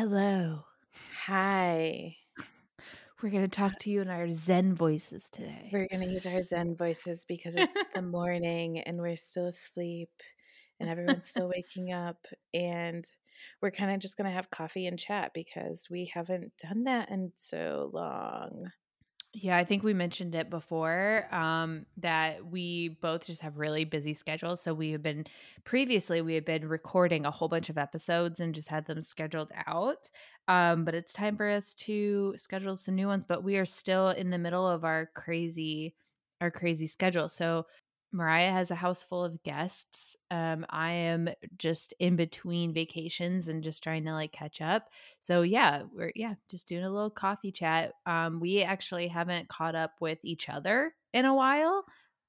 Hello. Hi. We're going to talk to you in our Zen voices today. We're going to use our Zen voices because it's the morning and we're still asleep and everyone's still waking up. And we're kind of just going to have coffee and chat because we haven't done that in so long. Yeah, I think we mentioned it before um, that we both just have really busy schedules. So we have been previously we have been recording a whole bunch of episodes and just had them scheduled out. Um, but it's time for us to schedule some new ones. But we are still in the middle of our crazy our crazy schedule. So Mariah has a house full of guests. Um, I am just in between vacations and just trying to like catch up. So yeah, we're yeah, just doing a little coffee chat. Um, we actually haven't caught up with each other in a while.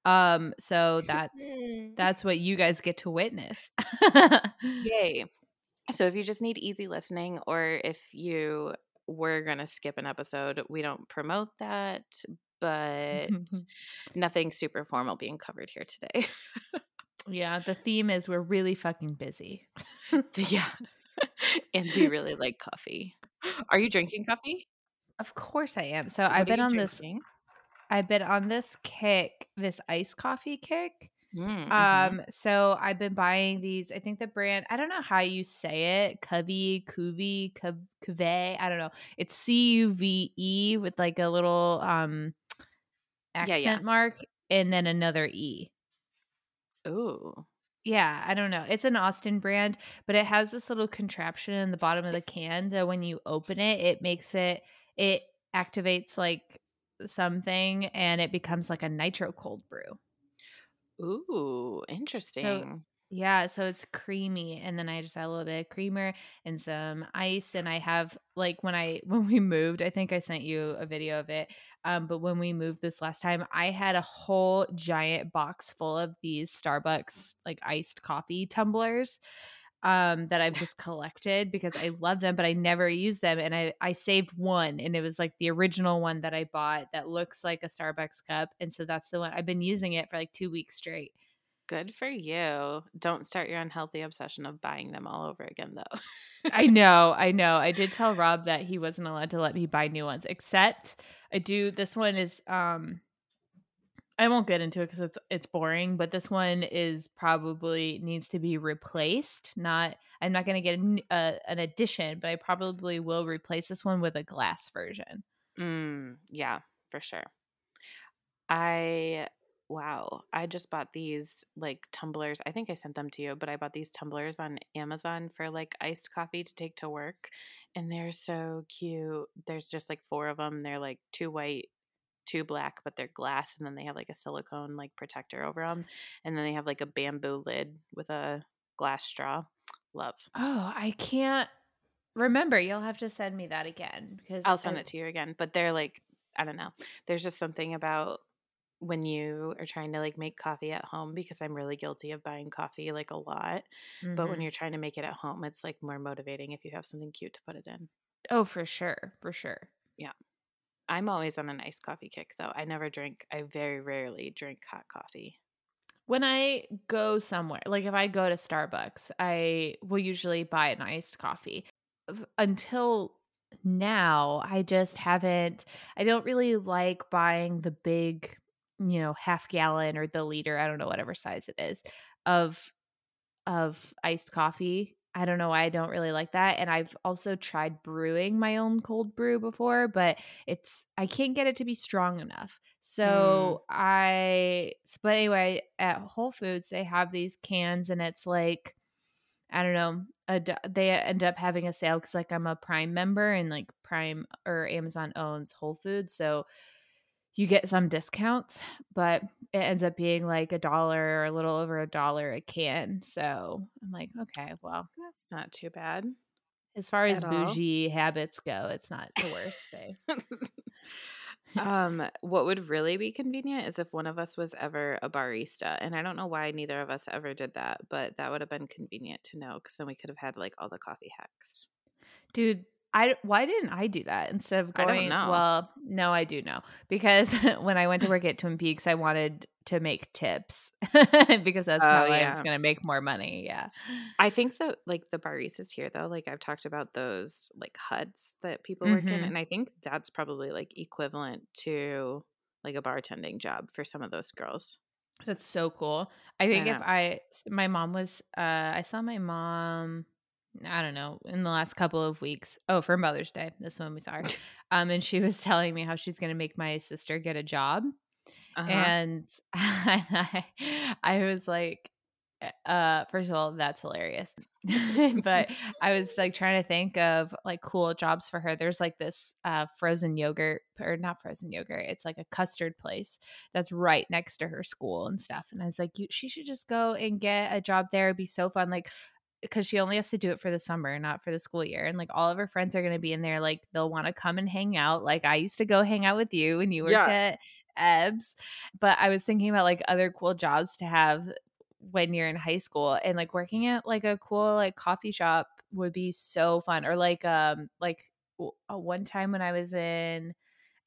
Um, so that's that's what you guys get to witness. Yay. So if you just need easy listening or if you were going to skip an episode, we don't promote that, but nothing super formal being covered here today. yeah, the theme is we're really fucking busy. yeah. and we really like coffee. Are you drinking coffee? Of course I am. So what I've been on drinking? this I've been on this kick, this iced coffee kick. Mm-hmm. Um, so I've been buying these. I think the brand, I don't know how you say it, Cuvee, Cuvee, Cuvee. I don't know. It's C U V E with like a little um accent yeah, yeah. mark and then another E. Ooh. Yeah, I don't know. It's an Austin brand, but it has this little contraption in the bottom of the can that when you open it, it makes it it activates like something and it becomes like a nitro cold brew. Ooh, interesting. So yeah, so it's creamy, and then I just add a little bit of creamer and some ice, and I have like when I when we moved, I think I sent you a video of it. Um, but when we moved this last time, I had a whole giant box full of these Starbucks like iced coffee tumblers um that I've just collected because I love them but I never use them and I I saved one and it was like the original one that I bought that looks like a Starbucks cup and so that's the one I've been using it for like 2 weeks straight. Good for you. Don't start your unhealthy obsession of buying them all over again, though. I know, I know. I did tell Rob that he wasn't allowed to let me buy new ones, except I do. This one is, um, I won't get into it because it's it's boring. But this one is probably needs to be replaced. Not, I'm not going to get an, uh, an addition, but I probably will replace this one with a glass version. Mm, yeah, for sure. I Wow. I just bought these like tumblers. I think I sent them to you, but I bought these tumblers on Amazon for like iced coffee to take to work. And they're so cute. There's just like four of them. They're like two white, two black, but they're glass. And then they have like a silicone like protector over them. And then they have like a bamboo lid with a glass straw. Love. Oh, I can't remember. You'll have to send me that again because I'll send I... it to you again. But they're like, I don't know. There's just something about when you are trying to like make coffee at home because I'm really guilty of buying coffee like a lot. Mm-hmm. But when mm-hmm. you're trying to make it at home, it's like more motivating if you have something cute to put it in. Oh, for sure. For sure. Yeah. I'm always on an nice coffee kick though. I never drink, I very rarely drink hot coffee. When I go somewhere, like if I go to Starbucks, I will usually buy an iced coffee. Until now, I just haven't, I don't really like buying the big you know half gallon or the liter i don't know whatever size it is of of iced coffee i don't know why i don't really like that and i've also tried brewing my own cold brew before but it's i can't get it to be strong enough mm. so mm. i but anyway at whole foods they have these cans and it's like i don't know a, they end up having a sale because like i'm a prime member and like prime or amazon owns whole foods so you get some discounts, but it ends up being like a dollar or a little over a dollar a can. So I'm like, okay, well, that's not too bad. As far as bougie all. habits go, it's not the worst thing. um, what would really be convenient is if one of us was ever a barista, and I don't know why neither of us ever did that, but that would have been convenient to know because then we could have had like all the coffee hacks. Dude, I why didn't I do that instead of going well, no, I do know. Because when I went to work at Twin Peaks, I wanted to make tips because that's how Oh, I was gonna make more money, yeah. I think that, like, the baristas here, though, like, I've talked about those, like, huts that people work in, Mhm. and I think that's probably, like, equivalent to, like, a bartending job for some of those girls. That's so cool. I I think if I my mom was, uh I saw my mom, I don't know, in the last couple of weeks. Oh, for Mother's Day, this one we saw her. Um, and she was telling me how she's gonna make my sister get a job. Uh-huh. And and I I was like, eh, uh, first of all, that's hilarious. But I was, like, trying to think of, like, cool jobs for her. There's, like, this, uh, frozen yogurt or not frozen yogurt, it's like a custard place that's right next to her school and stuff, and I was like, "You she should just go and get a job there, it'd be so fun," like, because she only has to do it for the summer, not for the school year, and, like, all of her friends are gonna be in there, like, they'll wanna come and hang out, like, I used to go hang out with you when you worked Yeah. at Ebbs, but I was thinking about, like, other cool jobs to have when you're in high school, and, like, working at, like, a cool, like, coffee shop would be so fun, or, like, um, like, w uh, one time when I was in,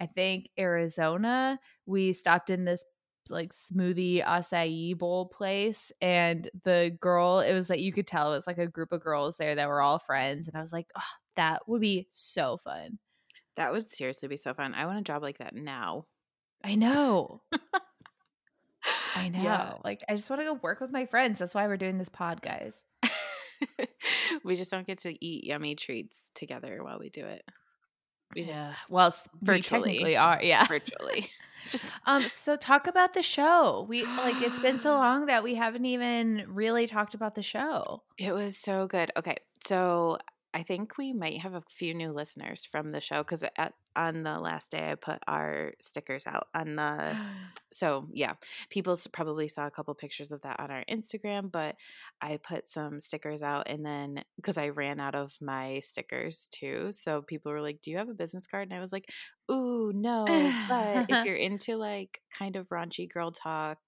I think, Arizona, we stopped in this, like, smoothie acai bowl place, and the girl it was like you could tell it was, like, a group of girls there that were all friends, and I was like, "Oh, that would be so fun." That would seriously be so fun. I want a job like that now. I know. I Yeah. know. Like, I just wanna go work with my friends. That's why we're doing this pod, guys. We just don't get to eat yummy treats together while we do it. We Yeah. just Well, s we virtually. technically are, yeah. Virtually. Just Um, so talk about the show. We like, it's been so long that we haven't even really talked about the show. It was so good. Okay, so I think we might have a few new listeners from the show because at on the last day I put our stickers out on the so yeah, people probably saw a couple pictures of that on our Instagram, but I put some stickers out and then because I ran out of my stickers too, so people were like, "Do you have a business card?" And I was like, "Ooh, no, but if you're into like kind of raunchy girl talk,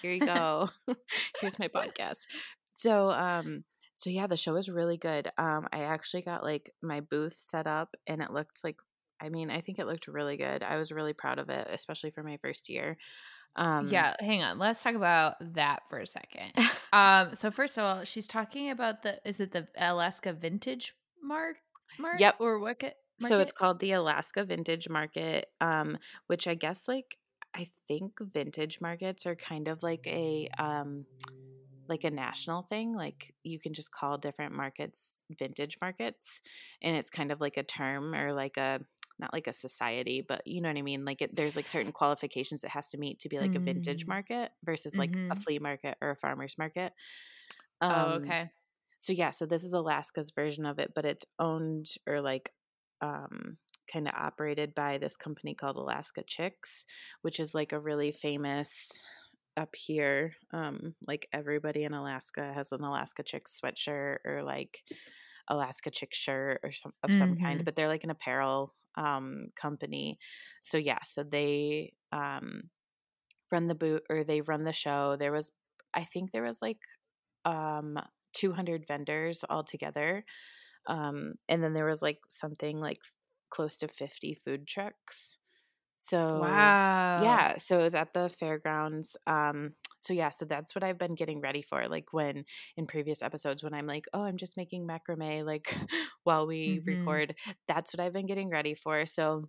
here you go. Here's my podcast." So, um so yeah, the show was really good. Um I actually got like my booth set up and it looked like I mean, I think it looked really good. I was really proud of it, especially for my first year. Um Yeah, hang on. Let's talk about that for a second. Um, so first of all, she's talking about the is it the Alaska Vintage Mark Mart Yep. or what ca- So it's called the Alaska Vintage Market, um, which I guess like I think vintage markets are kind of like a um like a national thing. Like you can just call different markets vintage markets, and it's kind of like a term or like a not like a society, but you know what I mean. Like it, there's like certain qualifications it has to meet to be like a vintage Mm, market versus like a mhm. flea market or a farmer's market. Oh, Um, okay. so yeah, so this is Alaska's version of it, but it's owned or like um kind of operated by this company called Alaska Chicks, which is like a really famous up here. Um like everybody in Alaska has an Alaska chick sweatshirt or like Alaska Chick shirt or some of some kind, Mhm. but they're like an apparel um company. So yeah, so they um run the boot or they run the show. There was I think there was like um 200 vendors altogether um and then there was like something like close to 50 food trucks so Wow. yeah so it was at the fairgrounds um so yeah so that's what i've been getting ready for like when in previous episodes when i'm like oh i'm just making macrame like while we Mhm. record that's what i've been getting ready for so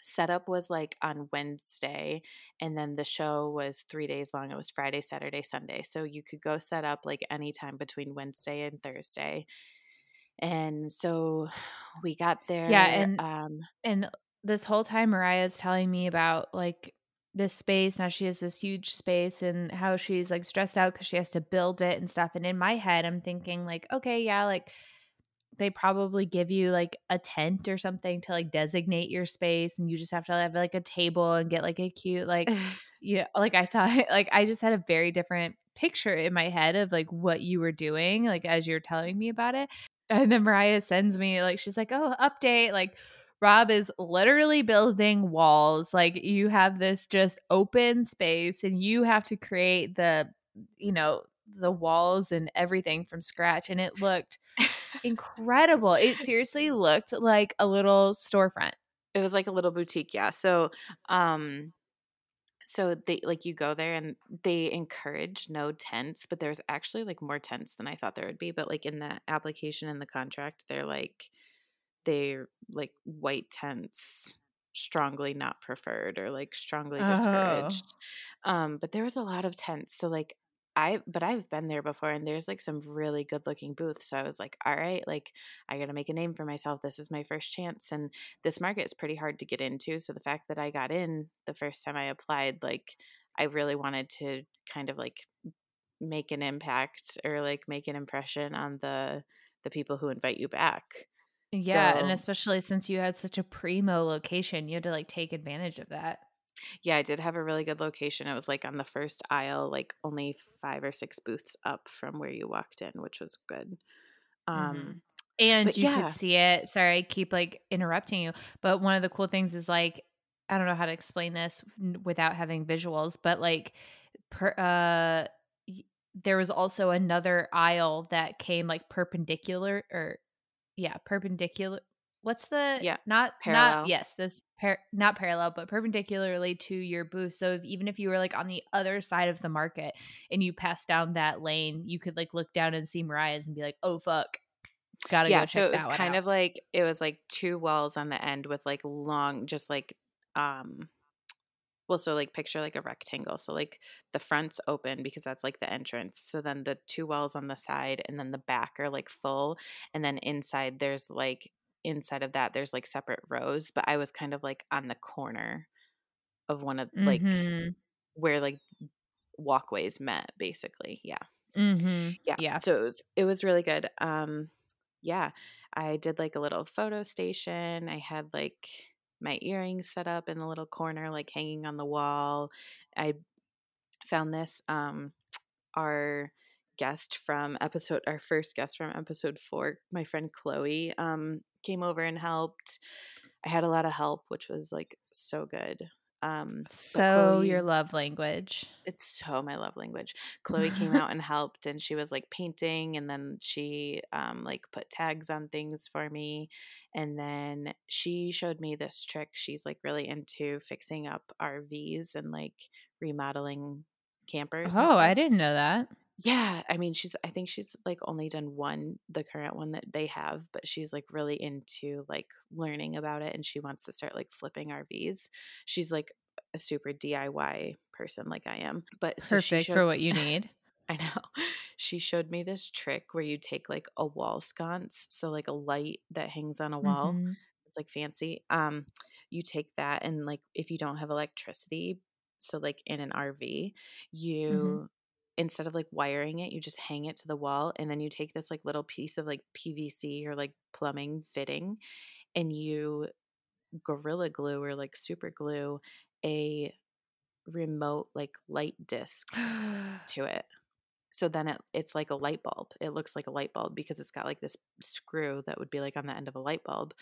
setup was like on Wednesday and then the show was 3 days long. It was Friday, Saturday, Sunday. So you could go set up like anytime between Wednesday and Thursday. And so we got there. Yeah, and um and this whole time Mariah's telling me about like this space. Now she has this huge space and how she's like stressed out because she has to build it and stuff. And in my head, I'm thinking like, okay, yeah, like they probably give you like a tent or something to like designate your space, and you just have to have like a table and get like a cute like you know, like I thought like I just had a very different picture in my head of like what you were doing, like as you're telling me about it. And then Mariah sends me like she's like, "Oh, update, like Rob is literally building walls. Like you have this just open space and you have to create the you know the walls and everything from scratch and it looked incredible. It seriously looked like a little storefront. It was like a little boutique, yeah. So, um so they like you go there and they encourage no tents, but there's actually like more tents than I thought there would be, but like in the application and the contract, they're like they're like white tents strongly not preferred or like strongly Oh. discouraged. Um, but there was a lot of tents. So like I but I've been there before and there's like some really good looking booths. So I was like, all right, like I gotta make a name for myself. This is my first chance. And this market is pretty hard to get into. So the fact that I got in the first time I applied, like I really wanted to kind of like make an impact or like make an impression on the the people who invite you back. Yeah, and especially since you had such a primo location, you had to like take advantage of that. Yeah, I did have a really good location. It was like on the first aisle, like only 5 or 6 booths up from where you walked in, which was good. Mhm. Um, And but you could see it. Sorry, I keep like interrupting you, but one of the cool things is like I don't know how to explain this without having visuals, but like per uh there was also another aisle that came like perpendicular or yeah, perpendicular. What's the Yeah, not not parallel. yes, this par- not parallel, but perpendicularly to your booth. So if, even if you were like on the other side of the market and you passed down that lane, you could like look down and see Mariah's and be like, "Oh fuck, gotta Yeah, go so it was kind out." of like it was like 2 walls on the end with like long just like um well, so like picture like a rectangle. So like the front's open because that's like the entrance. So then the two walls on the side and then the back are like full. And then inside there's like inside of that there's like separate rows. But I was kind of like on the corner of one of like Mhm. where like walkways met basically. Yeah. Mhm. Yeah. Yeah. So it was it was really good. Um yeah. I did like a little photo station. I had like my earrings set up in the little corner, like hanging on the wall. I found this um our guest from episode our first guest from episode four my friend chloe um came over and helped i had a lot of help which was like so good um So your love language. it's so my love language chloe came out and helped and she was like painting and then she um like put tags on things for me and then she showed me this trick she's like really into fixing up rvs and like remodeling campers oh, I didn't know that. Yeah, I mean, she's I think she's, like, only done 1, the current one that they have, but she's, like, really into, like, learning about it, and she wants to start, like, flipping RVs. She's, like, a super DIY person like I am. But so Perfect showed for what you need. I know. She showed me this trick where you take, like, a wall sconce, so, like, a light that hangs on a wall. Mhm. It's, like, fancy. Um, you take that and, like, if you don't have electricity, so, like, in an RV, Mhm. you instead of, like, wiring it, you just hang it to the wall, and then you take this, like, little piece of, like, PVC or, like, plumbing fitting, and you Gorilla Glue or, like, super glue a remote, like, light disc to it. So then it it's like a light bulb. It looks like a light bulb because it's got like this screw that would be like on the end of a light bulb.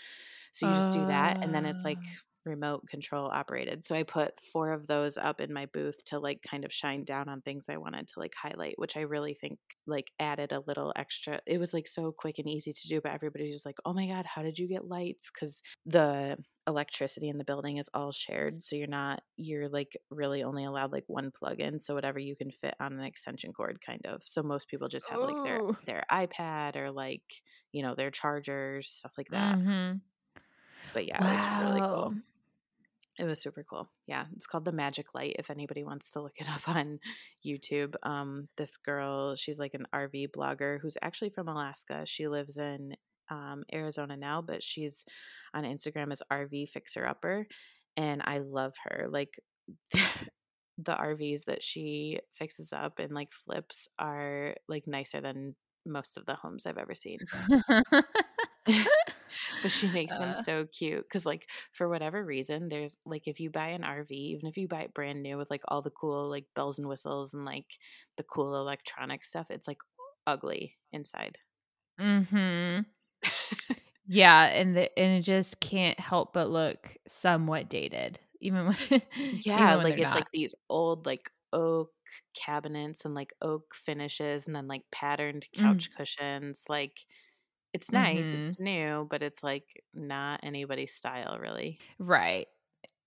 So you just do that and then it's like Uh, remote control operated. So I put 4 of those up in my booth to like kind of shine down on things I wanted to like highlight, which I really think like added a little extra. It was like so quick and easy to do, but everybody's just like, "Oh my god, how did you get lights?" cuz the electricity in the building is all shared. So you're not you're like really only allowed like one plug-in, so whatever you can fit on an extension cord kind of. So most people just have like their oh. their iPad or like, you know, their chargers, stuff like that. Mhm. But yeah, it was really cool. It was super cool. Yeah, it's called The Magic Light if anybody wants to look it up on YouTube. Um this girl, she's like an RV blogger who's actually from Alaska. She lives in um, Arizona now, but she's on Instagram as RV Fixer Upper and I love her. Like the RVs that she fixes up and like flips are like nicer than most of the homes I've ever seen. But she makes them Uh, so cute because, like, for whatever reason, there's like if you buy an RV, even if you buy it brand new with like all the cool like bells and whistles and like the cool electronic stuff, it's like ugly inside. mm-hmm Yeah, and the and it just can't help but look somewhat dated, even when even Yeah, when like it's not. like these old like oak cabinets and like oak finishes and then like patterned Mm. couch cushions. Like it's nice, Mhm. it's new, but it's like not anybody's style really. Right.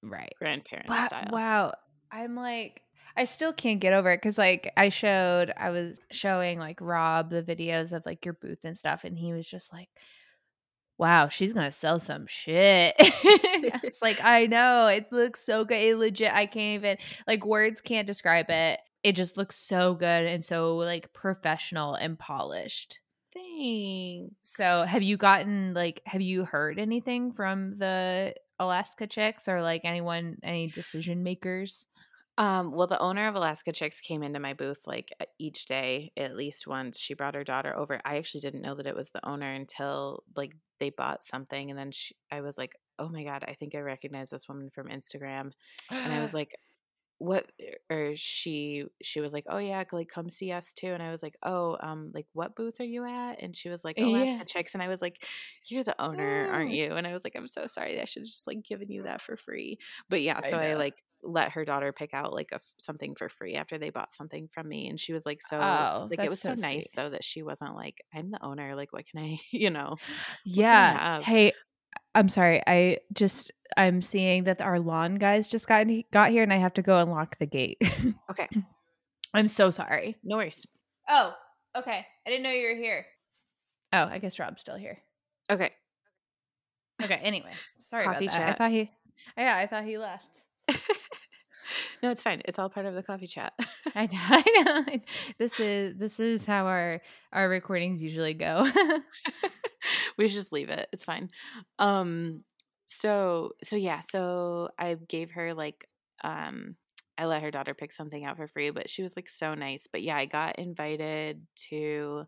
Right. Grandparents Wow, style. wow. I'm like I still can't get over it because like I showed I was showing like Rob the videos of like your booth and stuff, and he was just like, Wow, she's gonna sell some shit. it's like I know it looks so good. It legit I can't even like words can't describe it. It just looks so good and so like professional and polished. Thanks. So, have you gotten like have you heard anything from the Alaska chicks or like anyone any decision makers? Um, well, the owner of Alaska Chicks came into my booth like each day at least once. She brought her daughter over. I actually didn't know that it was the owner until like they bought something, and then she, I was like, "Oh my god, I think I recognize this woman from Instagram." And I was like, "What?" Or she she was like, "Oh yeah, like come see us too." And I was like, "Oh, um, like what booth are you at?" And she was like, "Alaska Yeah. Chicks." And I was like, "You're the owner, aren't Mm. you?" And I was like, "I'm so sorry. I should have just like given you that for free." But yeah, so I know. like let her daughter pick out like a something for free after they bought something from me and she was like so Oh, like it was so, so nice sweet. though that she wasn't like i'm the owner like what can i you know what can we Yeah. Hey, I'm sorry. I just I'm seeing that our lawn guys just got got here and I have to go unlock the gate. okay I'm so sorry. no worries Oh, okay. I didn't know you were here. Oh, I guess Rob's still here. okay Okay, anyway. Sorry Coffee about that. I thought he Yeah, I thought he left. no it's fine it's all part of the coffee chat I know, I know. This is this is how our our recordings usually go. we should just leave it it's fine um so so yeah so i gave her like um i let her daughter pick something out for free but she was like so nice but yeah i got invited to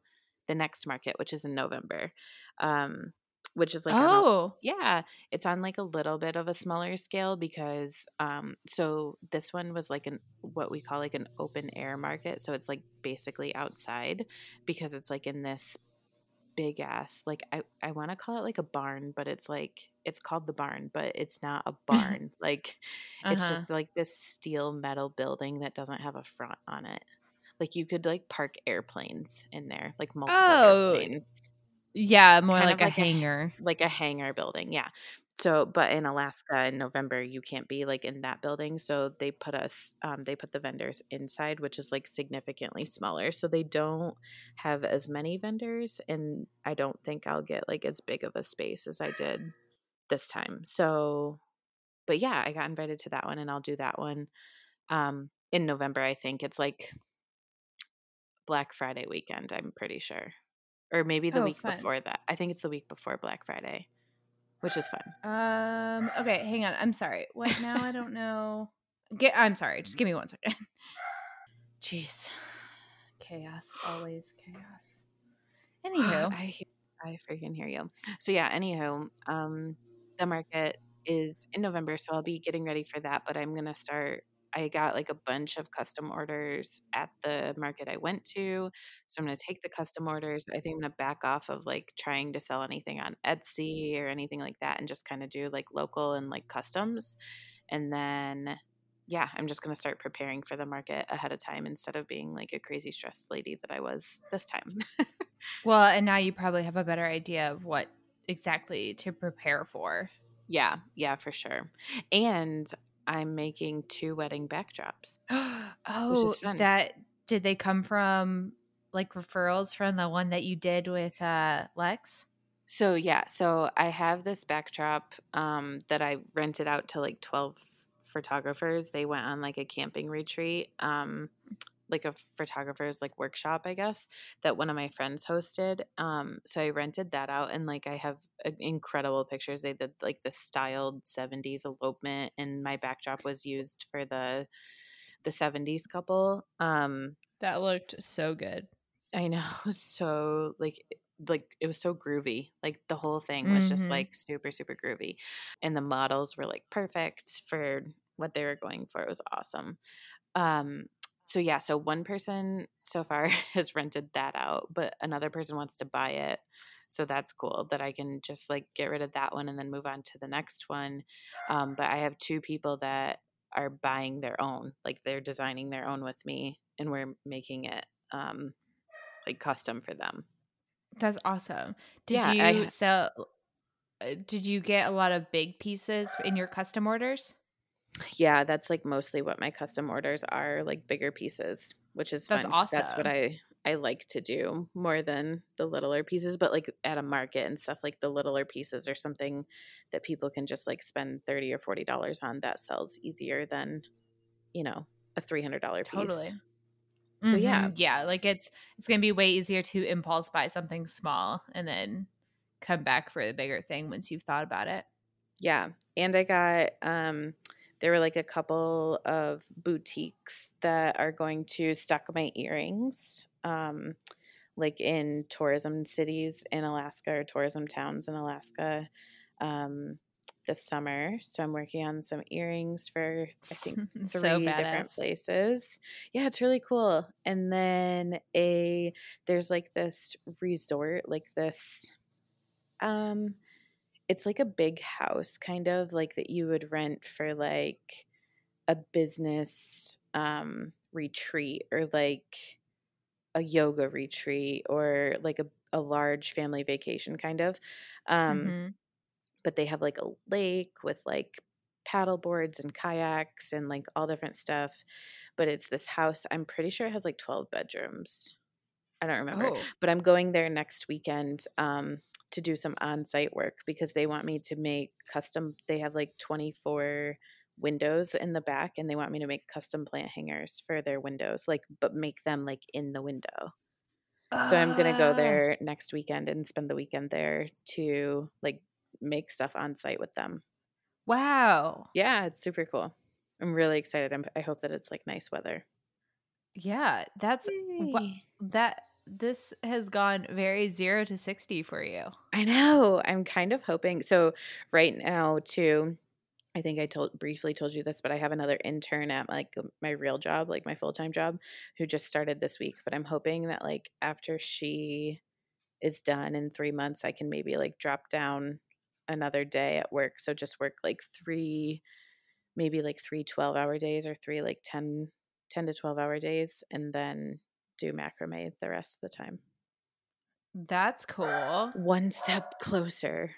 the next market which is in november um which is like on a, oh. yeah it's on like a little bit of a smaller scale because um so this one was like an what we call like an open air market so it's like basically outside because it's like in this big ass like i i want to call it like a barn but it's like it's called the barn but it's not a barn like it's Uh-huh. just like this steel metal building that doesn't have a front on it like you could like park airplanes in there like multiple Oh. airplanes Yeah, more like, a like a hangar. like a hangar building yeah. So but in alaska in november you can't be like in that building so they put us um, they put the vendors inside which is like significantly smaller so they don't have as many vendors and i don't think i'll get like as big of a space as i did this time so but yeah i got invited to that one and i'll do that one um in november i think. It's like black friday weekend i'm pretty sure or maybe the Oh, week fun. before that i think it's the week before black friday which is fun Um. Okay, hang on. I'm sorry. What now? I don't know. Get. I'm sorry. Just give me one second. Jeez. Chaos. Always chaos. Anywho. I hear, I freaking hear you. So yeah, anywho, um the market is in November, so I'll be getting ready for that, but I'm going to start I got like a bunch of custom orders at the market I went to. So I'm going to take the custom orders. I think I'm going to back off of like trying to sell anything on Etsy or anything like that and just kind of do like local and like customs. And then yeah, I'm just going to start preparing for the market ahead of time instead of being like a crazy stressed lady that I was this time. Well, and now you probably have a better idea of what exactly to prepare for. Yeah, yeah, for sure. And I'm making two wedding backdrops. oh, that did they come from like referrals from the one that you did with uh Lex? So yeah, so I have this backdrop um, that I rented out to like 12 photographers. They went on like a camping retreat, um, like a photographer's like workshop, I guess, that one of my friends hosted. Um, so I rented that out and like I have uh, incredible pictures. They did like the styled 70s elopement and my backdrop was used for the the 70s couple. Um, That looked so good. I know. So like like it was so groovy. Like the whole thing was just Mhm. like super super groovy. And the models were like perfect for what they were going for. It was awesome. Um so yeah, so one person so far has rented that out, but another person wants to buy it. So that's cool that I can just like get rid of that one and then move on to the next one. Um, but I have two people that are buying their own. Like they're designing their own with me and we're making it um like custom for them. That's awesome. Did Yeah, you I- sell uh, did you get a lot of big pieces in your custom orders? Yeah, that's like mostly what my custom orders are, like bigger pieces, which is That's awesome. That's what. I I like to do more than the littler pieces, but like at a market and stuff like the littler pieces are something that people can just like spend 30 or 40 dollars on that sells easier than, you know, a $300 Totally. piece. So yeah, Mhm, yeah, like it's it's gonna be way easier to impulse buy something small and then come back for the bigger thing once you've thought about it. Yeah. And I got um there were like a couple of boutiques that are going to stock my earrings. Um like in tourism cities in Alaska or tourism towns in Alaska um this summer. So I'm working on some earrings for I think So three different places. Yeah, it's really cool. And then a there's like this resort, like this um it's like a big house kind of like that you would rent for like a business um retreat or like a yoga retreat or like a, a large family vacation kind of um Mhm. but they have like a lake with like paddle boards and kayaks and like all different stuff but it's this house i'm pretty sure it has like 12 bedrooms I don't remember, Oh. but I'm going there next weekend um, to do some on-site work because they want me to make custom. They have like 24 windows in the back, and they want me to make custom plant hangers for their windows, like but make them like in the window. So I'm gonna go Ah, there next weekend and spend the weekend there to like make stuff on site with them. Wow. Yeah, it's super cool. I'm really excited. I'm, I hope that it's like nice weather. Yeah, that's wha- Yay. that this has gone very 0 to 60 for you. I know. I'm kind of hoping. So right now, too, I think I told briefly told you this, but I have another intern at like my real job, like my full time job, who just started this week. But I'm hoping that like after she is done in three months, I can maybe like drop down another day at work. So just work like three, maybe like three 12 hour days or three like 10, 10 to 12 hour days, and then do macrame the rest of the time. That's cool. One step closer.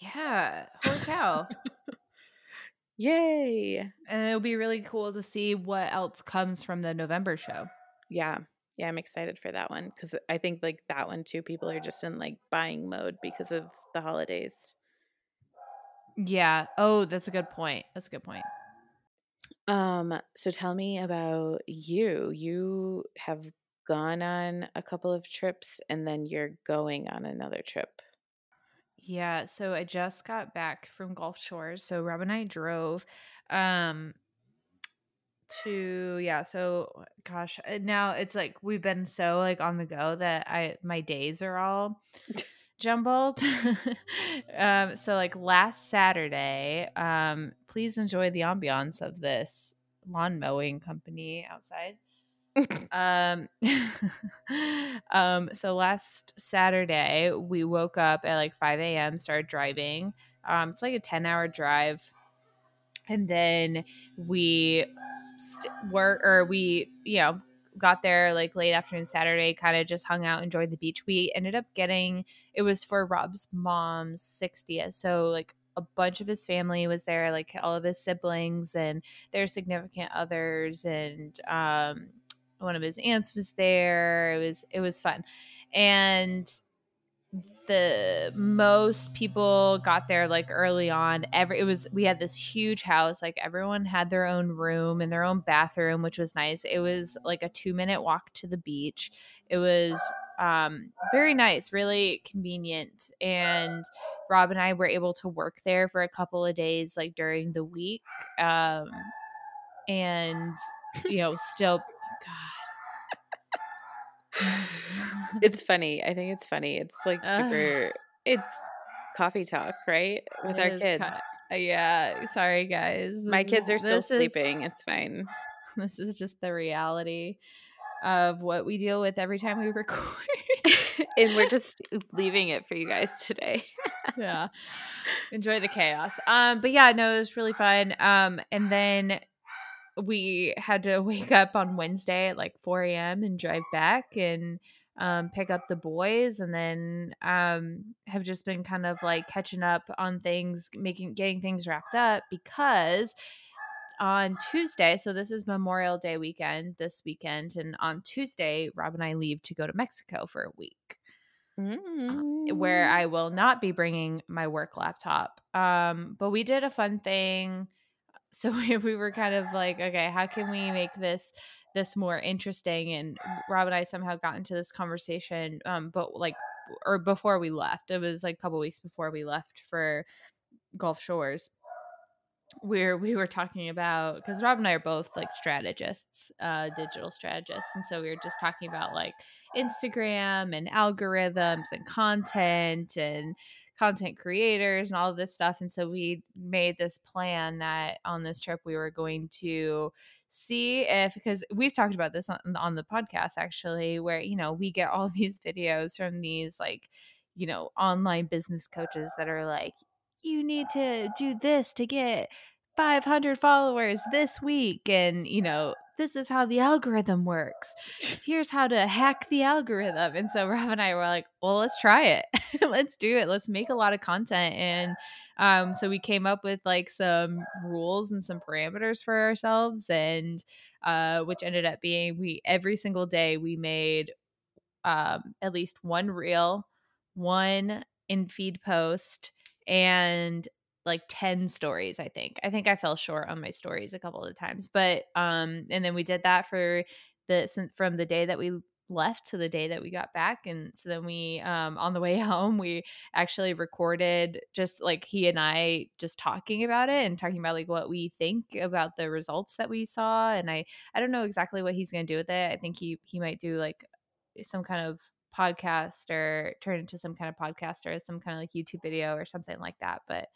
Yeah. Holy cow. Yay. and it'll be really cool to see what else comes from the November show. Yeah. Yeah, I'm excited for that one because I think like that one too, people are just in like buying mode because of the holidays. Yeah. Oh, that's a good point. That's a good point. Um, so tell me about you. You have gone on a couple of trips and then you're going on another trip. Yeah, so I just got back from Gulf Shores. So Rob and I drove um to yeah, so gosh, uh, now it's like we've been so like on the go that I my days are all jumbled. um so like last Saturday, um please enjoy the ambiance of this lawn mowing company outside. um um so last saturday we woke up at like 5 a.m started driving. Um it's like a 10 hour drive. And then we st- work or we you know got there like late afternoon saturday kind of just hung out enjoyed the beach. We ended up getting it was for rob's mom's 60th so like a bunch of his family was there like all of his siblings and their significant others and um one of his aunts was there. It was it was fun. And the most people got there like early on every it was we had this huge house like everyone had their own room and their own bathroom which was nice it was like a two minute walk to the beach it was um very nice really convenient and rob and i were able to work there for a couple of days like during the week um and you know still god It's funny. I think it's funny. It's like super it's coffee talk, right? With It our kids. ki- yeah, sorry guys. My This kids is- are still this is- sleeping. It's fine. this is just the reality of what we deal with every time we record. and we're just leaving it for you guys today. yeah. Enjoy the chaos. Um, but yeah, no, it was really fun. Um, and then we had to wake up on Wednesday at like 4 a.m. and drive back and um, pick up the boys, and then um, have just been kind of like catching up on things, making getting things wrapped up because on Tuesday, so this is Memorial Day weekend this weekend, and on Tuesday, Rob and I leave to go to Mexico for a week. Uh, where Mm. I will not be bringing my work laptop. Um, but we did a fun thing. So we, we were kind of like, okay, how can we make this this more interesting? And Rob and I somehow got into this conversation. Um, but like, or before we left, it was like a couple weeks before we left for Gulf Shores where we were talking about because Rob and I are both like strategists, uh, digital strategists, and so we were just talking about like Instagram and algorithms and content and content creators and all of this stuff. And so we made this plan that on this trip we were going to see if because we've talked about this on, on the podcast actually, where you know we get all these videos from these like you know online business coaches that are like you need to do this to get 500 followers this week and you know this is how the algorithm works. Here's how to hack the algorithm. And so rob and i were like well let's try it. Let's do it. Let's make a lot of content. And um so we came up with like some rules and some parameters for ourselves and uh which ended up being we every single day we made um at least one reel one in feed post and like 10 stories i think. I think i fell short on my stories a couple of times but um and then we did that for the since from the day that we left to the day that we got back and so then we um on the way home we actually recorded just like he and i just talking about it and talking about like what we think about the results that we saw and i i don't know exactly what he's to do with it. I think he he might do like some kind of podcast or turn into some kind of podcast or some kind of like YouTube video or something like that. But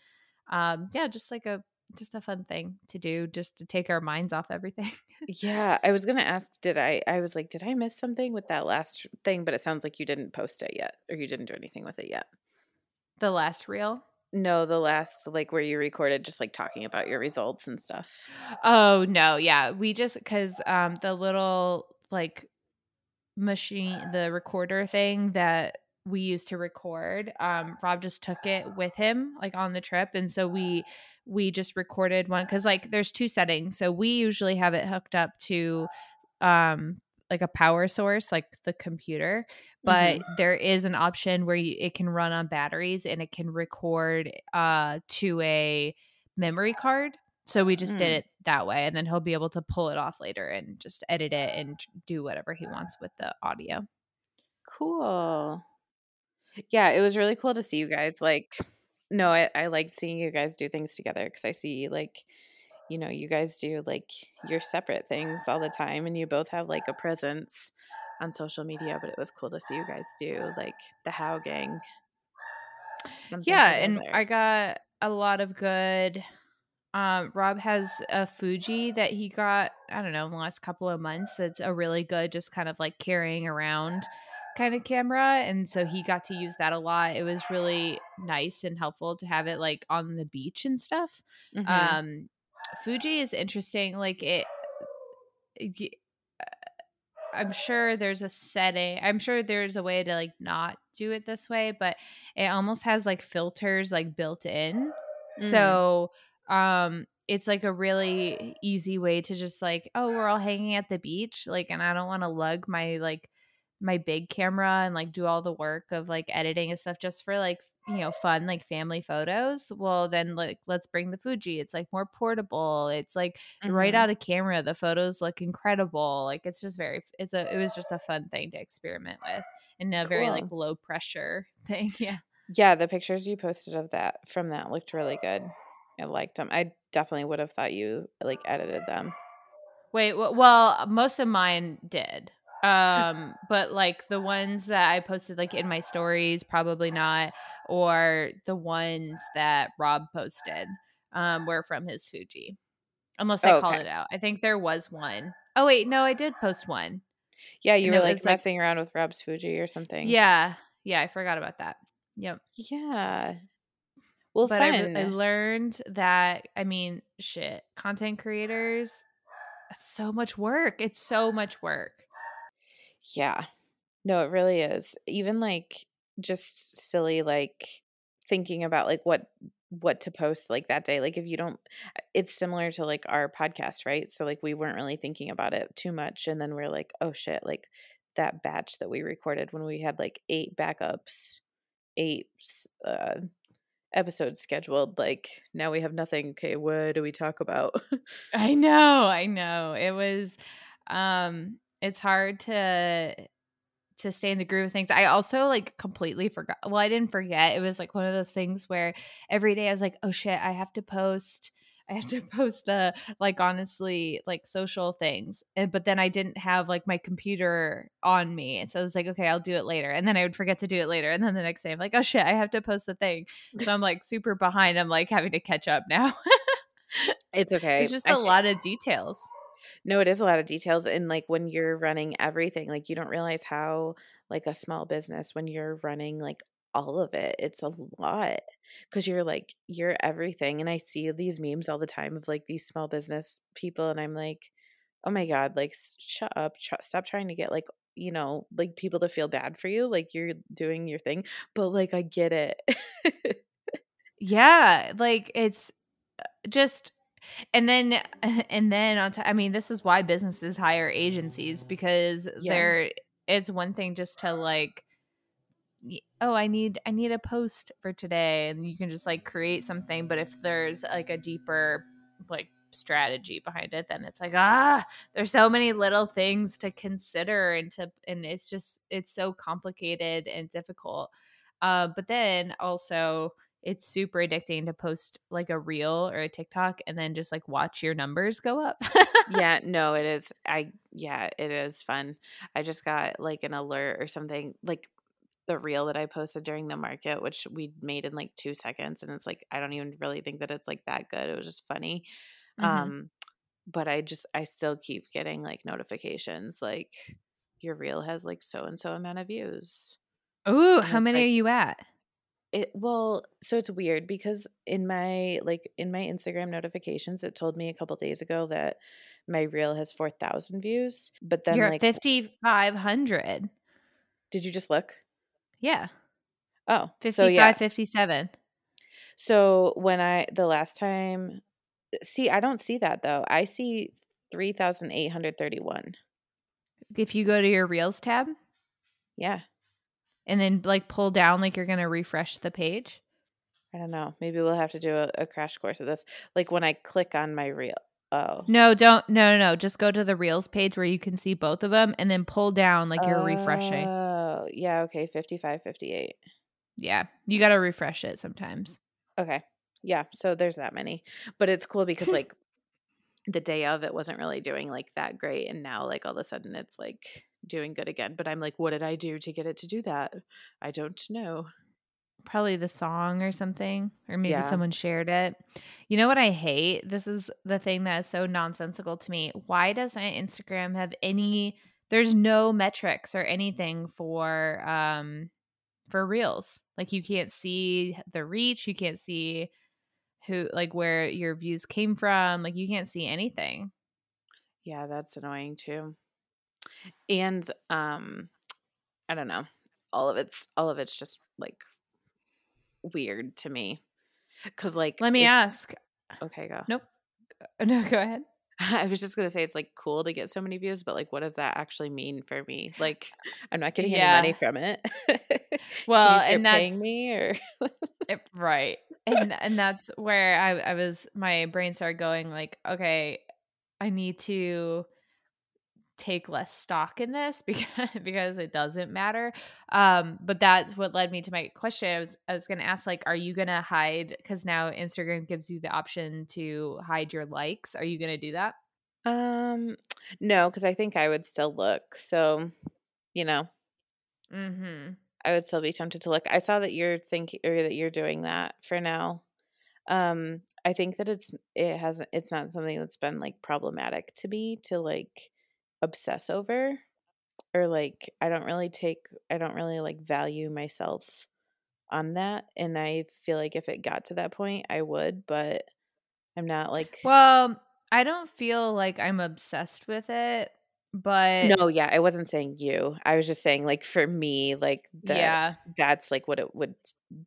um yeah, just like a just a fun thing to do just to take our minds off everything. Yeah, I was gonna ask, did I? I was like, did I miss something with that last thing? But it sounds like you didn't post it yet, or you didn't do anything with it yet. the last reel. No, the last like where you recorded, just like talking about your results and stuff. Oh no, yeah. We just cuz um the little like machine the recorder thing that we used to record um rob just took it with him like on the trip and so we we just recorded one because like there's two settings so we usually have it hooked up to um like a power source like the computer but Mhm. there is an option where you, it can run on batteries and it can record uh to a memory card so we just did Mm. it that way and then he'll be able to pull it off later and just edit it and do whatever he wants with the audio Cool. Yeah, it was really cool to see you guys. Like, no, I, I liked seeing you guys do things together because I see, like, you know, you guys do like your separate things all the time and you both have like a presence on social media, but it was cool to see you guys do like the How Gang. Something yeah and i got a lot of good um rob has a fuji that he got i don't know in the last couple of months it's a really good just kind of like carrying around kind of camera and so he got to use that a lot it was really nice and helpful to have it like on the beach and stuff Mhm. um fuji is interesting like it, it I'm sure there's a setting. I'm sure there's a way to like not do it this way, but it almost has like filters like built in. Mm. So, um it's like a really easy way to just like, oh, we're all hanging at the beach, like and I don't want to lug my like my big camera and like do all the work of like editing and stuff just for like you know fun like family photos. Well then like let's bring the fuji. It's like more portable. It's like right Mhm. out of camera the photos look incredible. Like it's just very it's a it was just a fun thing to experiment with and a very like low pressure thing yeah. Yeah, the pictures you posted of that from that looked really good. I liked them. I definitely would have thought you like edited them. wait well most of mine did um but like the ones that i posted like in my stories probably not or the ones that rob posted um were from his fuji unless i Oh, called okay. it out i think there was one. Oh wait no i did post one Yeah, you And were like was, like- messing around with Rob's Fuji or something. yeah yeah i forgot about that yep Yeah. Well, but I, fun. re- I learned that I mean, shit, content creators, that's so much work. It's so much work. Yeah. No, it really is. Even like just silly like thinking about like what what to post like that day. Like if you don't it's similar to like our podcast, right? So like we weren't really thinking about it too much and then we're like, "Oh shit, like that batch that we recorded when we had like 8 backups, 8 uh episodes scheduled, like now we have nothing. Okay, what do we talk about?" I know, I know. It was um it's hard to to stay in the groove of things. I also like completely forgot. Well, I didn't forget. It was like one of those things where every day I was like, "Oh shit, I have to post I have to post the like honestly like social things." And but then I didn't have like my computer on me. And so I was like, "Okay, I'll do it later." And then I would forget to do it later. And then the next day I'm like, "Oh shit, I have to post the thing." So I'm like super behind. I'm like having to catch up now. it's okay. it's just I a lot of details. No, it is a lot of details and like when you're running everything, like you don't realize how like a small business when you're running like all of it, it's a lot cuz you're like you're everything and I see these memes all the time of like these small business people and I'm like, "Oh my god, like shut up. Stop trying to get like, you know, like people to feel bad for you, like you're doing your thing." But like I get it. Yeah, like it's uh, just and then and then on t- I mean this is why businesses hire agencies because yeah. there it's one thing just to like oh I need I need a post for today and you can just like create something but if there's like a deeper like strategy behind it then it's like ah there's so many little things to consider and to and it's just it's so complicated and difficult uh but then also it's super addicting to post like a reel or a TikTok and then just like watch your numbers go up. Yeah, no, it is. I yeah, it is fun. I just got like an alert or something like the reel that I posted during the market, which we made in like two seconds, and it's like I don't even really think that it's like that good. It was just funny. Mhm. Um, but I just I still keep getting like notifications like your reel has like so and so amount of views. Ooh, And how many like are you at? it well, so it's weird because in my like in my Instagram notifications, it told me a couple days ago that my reel has 4,000 views, but then You're at like 5500. did you just look? Yeah. Oh, so 55 yeah. 57. So when I the last time see, I don't see that though. I see 3,831. If you go to your reels tab Yeah. and then like pull down like you're going to refresh the page. I don't know. Maybe we'll have to do a, a crash course of this. Like when I click on my reel. Oh. No, don't no no no, just go to the reels page where you can see both of them and then pull down like you're refreshing. Oh, yeah, okay, 55 58. Yeah. You got to refresh it sometimes. Okay. Yeah, so there's that many. But it's cool because like the day of it wasn't really doing like that great and now like all of a sudden it's like doing good again. But I'm like what did I do to get it to do that? I don't know. Probably the song or something, or maybe Yeah. someone shared it. You know what I hate? This is the thing that is so nonsensical to me. Why doesn't Instagram have any there's no metrics or anything for um for reels. Like you can't see the reach, you can't see who like where your views came from, like you can't see anything. Yeah, that's annoying too. And um I don't know. All of it's all of it's just like weird to me. Cuz like Let me ask. Okay, go. Nope. No, go ahead. I was just gonna say it's like cool to get so many views, but like, what does that actually mean for me? Like, I'm not getting Yeah. any money from it. Well, Can you start and that's paying me or it, right. And and that's where I I was my brain started going like, okay, I need to take less stock in this because because it doesn't matter. Um, but that's what led me to my question. I was I was gonna ask like, are you gonna hide because now Instagram gives you the option to hide your likes? Are you gonna do that? um no, because I think I would still look. So, you know, Mm-hmm. I would still be tempted to look. I saw that you're thinking or that you're doing that for now. Um, I think that it's it hasn't it's not something that's been like problematic to me to like obsess over or like I don't really take I don't really like value myself on that and I feel like if it got to that point I would, but I'm not like Well, I don't feel like I'm obsessed with it, but No, yeah, I wasn't saying you. I was just saying like for me, like that yeah. that's like what it would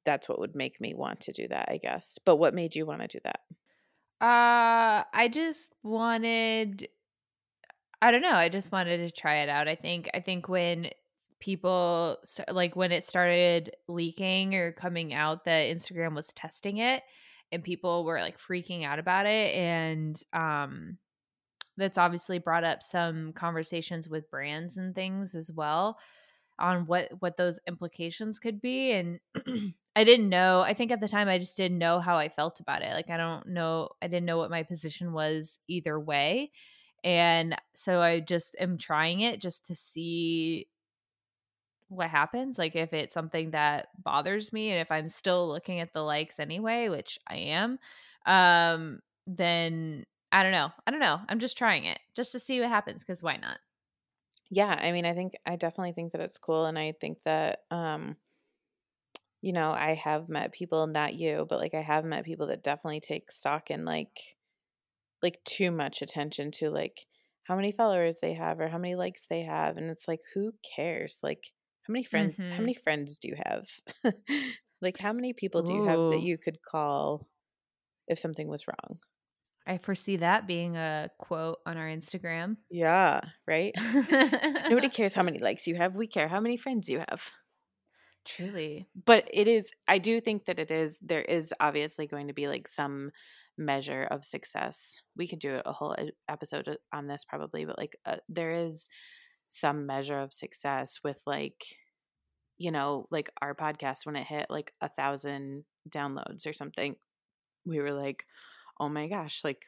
that's what would make me want to do that, I guess. But what made you want to do that? Uh, I just wanted I don't know, I just wanted to try it out. I think I think when people like when it started leaking or coming out that Instagram was testing it and people were like freaking out about it and um that's obviously brought up some conversations with brands and things as well on what what those implications could be and I didn't know. I think at the time I just didn't know how I felt about it. Like I don't know I didn't know what my position was either way. And so I just am trying it just to see what happens like if it's something that bothers me and if i'm still looking at the likes anyway which i am um then i don't know i don't know i'm just trying it just to see what happens because why not? Yeah, I mean, I think I definitely think that it's cool and I think that um you know, I have met people not you, but like I have met people that definitely take stock in like like too much attention to like how many followers they have or how many likes they have and it's like who cares? Like how many friends how mm-hmm many friends do you have? like how many people do you have that you could call if something was wrong? i foresee that being a quote on our instagram Yeah, right? Nobody cares how many likes you have. We care how many friends you have. truly But it is I do think that it is there is obviously going to be like some measure of success. We could do a whole episode on this probably, but like uh, there is some measure of success with like you know, like our podcast when it hit like a thousand downloads or something. We were like, oh my gosh, like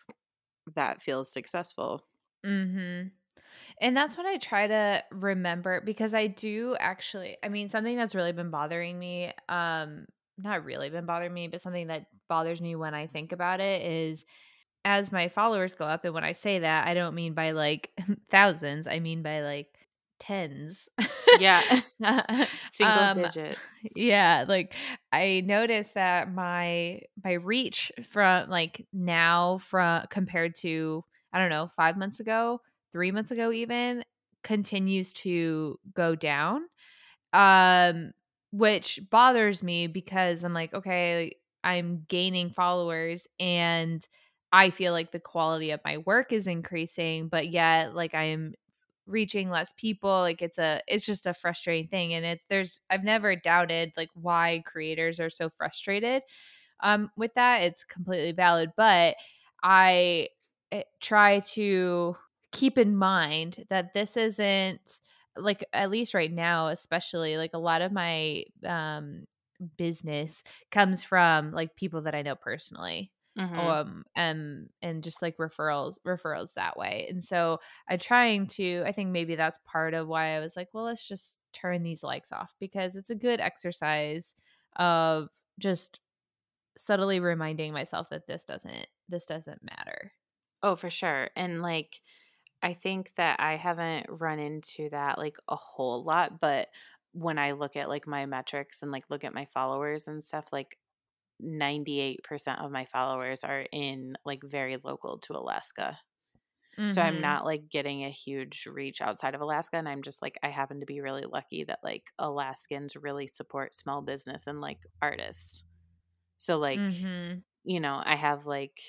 that feels successful. mm-hmm And that's what I try to remember because I do actually I mean something that's really been bothering me um not really been bothering me but something that bothers me when I think about it is as my followers go up and when I say that I don't mean by like thousands I mean by like tens. Yeah. Single um digits. yeah, like I noticed that my my reach from like now from compared to I don't know, 5 months ago, 3 months ago even continues to go down. Um which bothers me because I'm like, okay, I'm gaining followers and I feel like the quality of my work is increasing, but yet like I'm reaching less people like it's a it's just a frustrating thing and it's there's I've never doubted like why creators are so frustrated um with that it's completely valid but I eh, try to keep in mind that this isn't like at least right now especially like a lot of my um business comes from like people that I know personally Mhm. um and and just like referrals referrals that way and so i'm trying to i think maybe that's part of why i was like well let's just turn these likes off because it's a good exercise of just subtly reminding myself that this doesn't this doesn't matter Oh, for sure. And like I think that I haven't run into that like a whole lot, but when I look at like my metrics and like look at my followers and stuff, like 98% of my followers are in like very local to Alaska. So I'm mhm not like getting a huge reach outside of Alaska. And I'm just like, I happen to be really lucky that like Alaskans really support small business and like artists. So, like, mhm you know, I have like,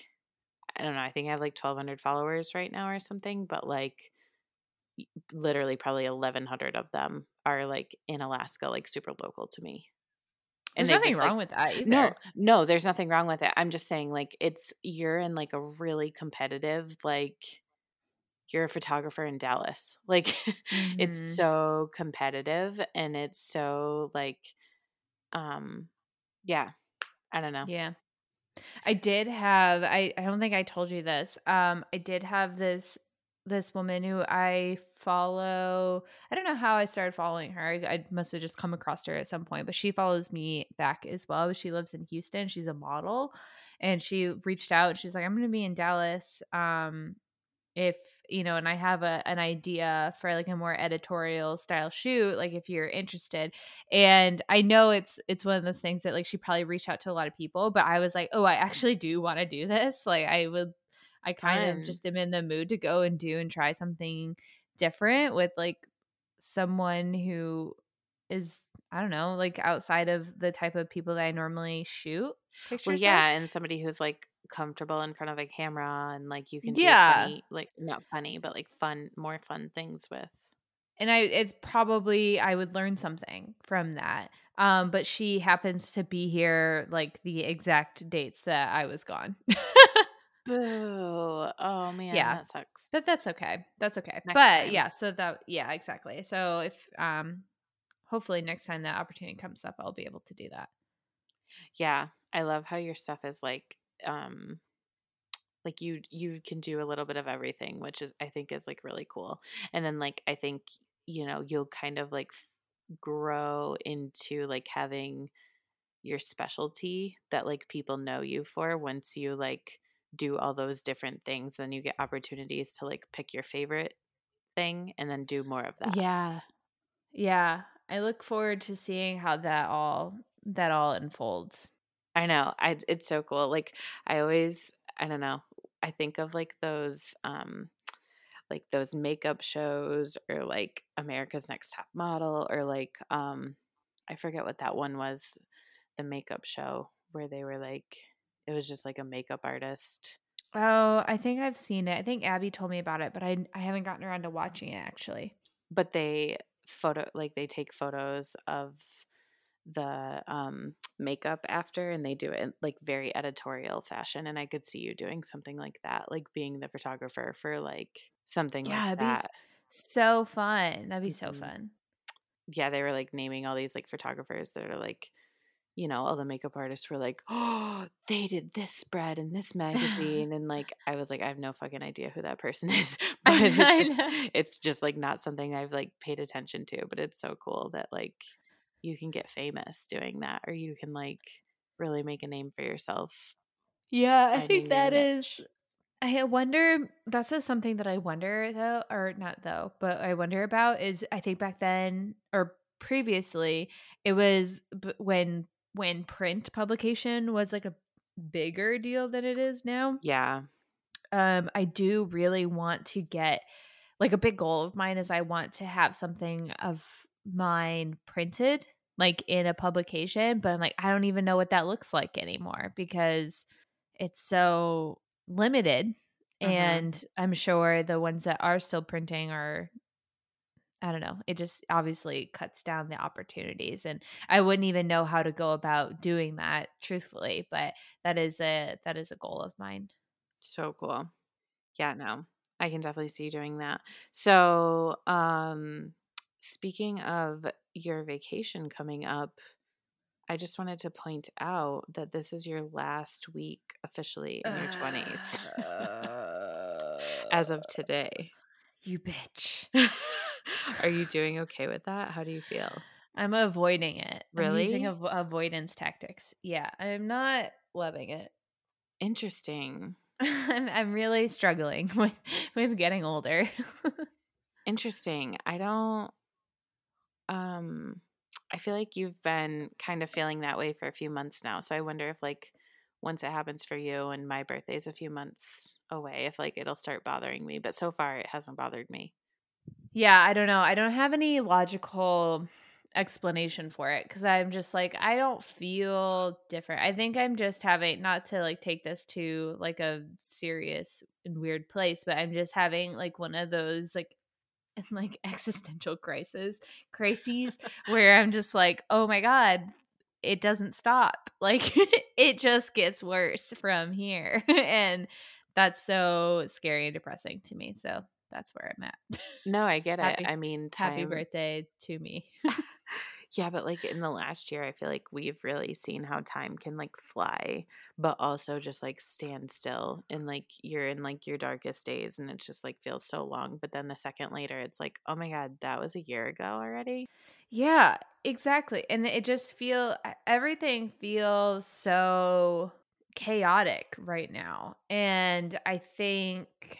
I don't know, I think I have like 1,200 followers right now or something, but like literally probably 1,100 of them are like in Alaska, like super local to me. And there's nothing just like, wrong with that no, either no, there's nothing wrong with it. I'm just saying, like, it's, you're in like a really competitive, like, you're a photographer in Dallas. Like, it's mhm so competitive and it's so like, um, yeah, I don't know. yeah I did have I I don't think I told you this. Um I did have this this woman who I follow. I don't know how I started following her. I, I must have just come across her at some point, but she follows me back as well. She lives in Houston. She's a model and she reached out. She's like, "I'm going to be in Dallas um if you know and i have a an idea for like a more editorial style shoot like if you're interested and i know it's it's one of those things that like she probably reached out to a lot of people but i was like oh i actually do want to do this like i would i kind Fun. of just am in the mood to go and do and try something different with like someone who is i don't know like outside of the type of people that i normally shoot pictures Well, with. yeah, and somebody who's like comfortable in front of a camera and like you can do Yeah. funny, like not funny, but like fun, more fun things with. and I it's probably I would learn something from that. Um, but she happens to be here like the exact dates that I was gone. Boo. Oh man, Yeah. that sucks. but that's okay. That's okay. Next but time. yeah, so that yeah, exactly. So if um hopefully next time that opportunity comes up, I'll be able to do that. Yeah, I love how your stuff is like um like you you can do a little bit of everything, which is I think is like really cool. And then like I think you know, you'll kind of like f- grow into like having your specialty that like people know you for once you like do all those different things then you get opportunities to like pick your favorite thing and then do more of that. Yeah. Yeah. I look forward to seeing how that all that all unfolds. I know. I it's so cool. Like I always I don't know. I think of like those um like those makeup shows or like America's Next Top Model or like um I forget what that one was the makeup show where they were like it was just like a makeup artist. Oh, I think I've seen it. I think Abby told me about it, but I I haven't gotten around to watching it actually. But they photo like they take photos of the um makeup after and they do it in like very editorial fashion and I could see you doing something like that like being the photographer for like something Yeah, like it'd be s- that. so fun. That'd be so Mhm. fun. yeah, they were like naming all these like photographers that are like, you know, all the makeup artists were like, oh, they did this spread in this magazine. And like, I was like, I have no fucking idea who that person is. But it's just, it's just like not something I've like paid attention to. But it's so cool that like you can get famous doing that or you can like really make a name for yourself. Yeah, I think that is. I wonder. That's just something that I wonder though, or not though, but I wonder about is I think back then or previously it was b- when when print publication was like a bigger deal than it is now. Yeah. um i do really want to get like a big goal of mine is i want to have something of mine printed like in a publication but i'm like i don't even know what that looks like anymore because it's so limited Mhm. and i'm sure the ones that are still printing are i don't know it just obviously cuts down the opportunities and i wouldn't even know how to go about doing that truthfully but that is a that is a goal of mine So cool. Yeah, no. I can definitely see you doing that. So, um speaking of your vacation coming up, I just wanted to point out that this is your last week officially in your 20s as of uh, today. You bitch. Are you doing okay with that? How do you feel? I'm avoiding it. I'm using Really? avo- avoidance tactics. Yeah, I'm not loving it. Interesting. I'm I'm really struggling with with getting older. Interesting. I don't um I feel like you've been kind of feeling that way for a few months now. So I wonder if like once it happens for you and my birthday's a few months away, if like it'll start bothering me. But so far it hasn't bothered me. yeah, I don't know. I don't have any logical explanation for it cuz I'm just like I don't feel different. I think I'm just having not to like take this to like a serious and weird place, but I'm just having like one of those like and like existential crisis crises where I'm just like, oh my god, it doesn't stop. Like it just gets worse from here, and that's so scary and depressing to me. So that's where I'm at. No, I get it. I mean, happy birthday to me. Yeah, but like in the last year, I feel like we've really seen how time can like fly, but also just like stand still. And like you're in like your darkest days and it just like feels so long. But then the second later, it's like, oh my God, that was a year ago already. yeah, exactly. And it just feel everything feels so chaotic right now. And I think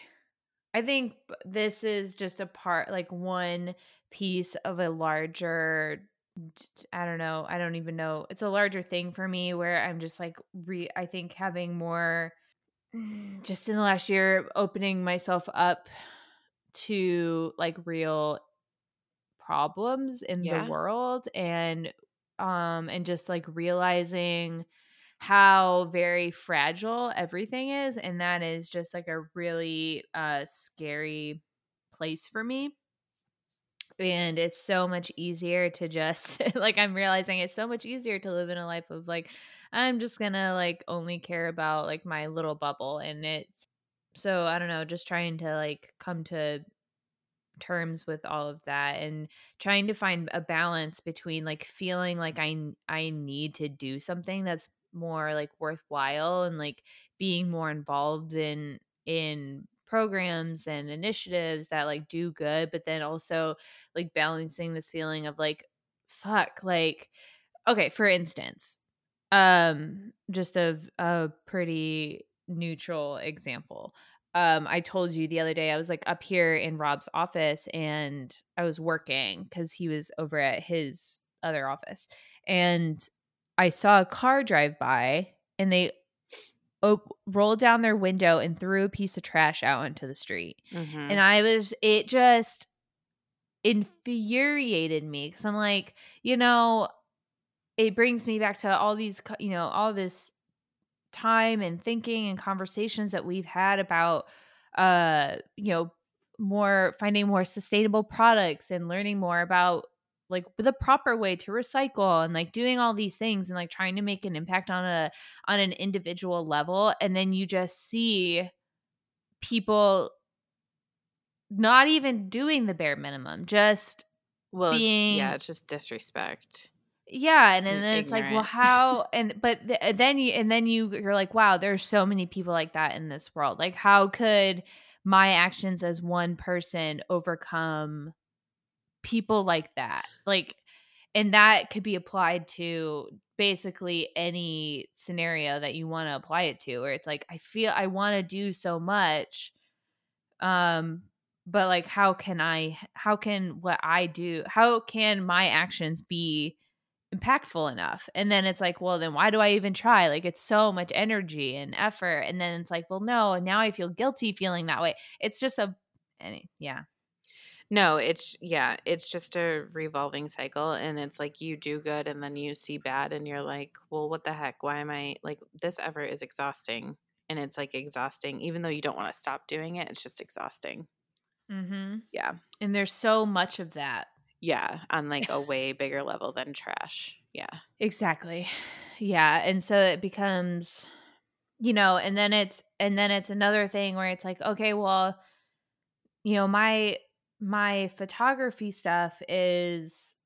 I think this is just a part like one piece of a larger I don't know. I don't even know. It's a larger thing for me where I'm just like re I think having more just in the last year opening myself up to like real problems in the world and um and just like realizing how very fragile everything is and that is just like a really uh scary place for me and it's so much easier to just like i'm realizing it's so much easier to live in a life of like i'm just gonna like only care about like my little bubble and it's so i don't know just trying to like come to terms with all of that and trying to find a balance between like feeling like I I need to do something that's more like worthwhile and like being more involved in in programs and initiatives that like do good but then also like balancing this feeling of like fuck like okay for instance um just a a pretty neutral example um i told you the other day i was like up here in rob's office and i was working because he was over at his other office and i saw a car drive by and they op- rolled down their window and threw a piece of trash out into the street Mm-hmm. and i was it just infuriated me because i'm like you know it brings me back to all these you know all this time and thinking and conversations that we've had about uh you know more finding more sustainable products and learning more about like the proper way to recycle and like doing all these things and like trying to make an impact on a on an individual level and then you just see people not even doing the bare minimum just well, being yeah, it's just disrespect. yeah, and, and and then it's like, well, how? And but th- then you and then you you're like, wow, there's so many people like that in this world. Like, how could my actions as one person overcome people like that? Like, and that could be applied to basically any scenario that you want to apply it to. Where it's like, I feel I want to do so much, um, but like, how can I? How can what I do? How can my actions be? impactful enough. And then it's like, well, then why do I even try? Like it's so much energy and effort. And then it's like, well, no, and now I feel guilty feeling that way. It's just a any yeah. No, it's yeah, it's just a revolving cycle and it's like you do good and then you see bad and you're like, "Well, what the heck? Why am I like this ever is exhausting." And it's like exhausting even though you don't want to stop doing it, it's just exhausting. Mm-hmm. Yeah. And there's so much of that. Yeah, on like a way bigger level than trash. Yeah. Exactly. Yeah. And so it becomes, you know, and then it's and then it's another thing where it's like, okay, well, you know, my my photography stuff is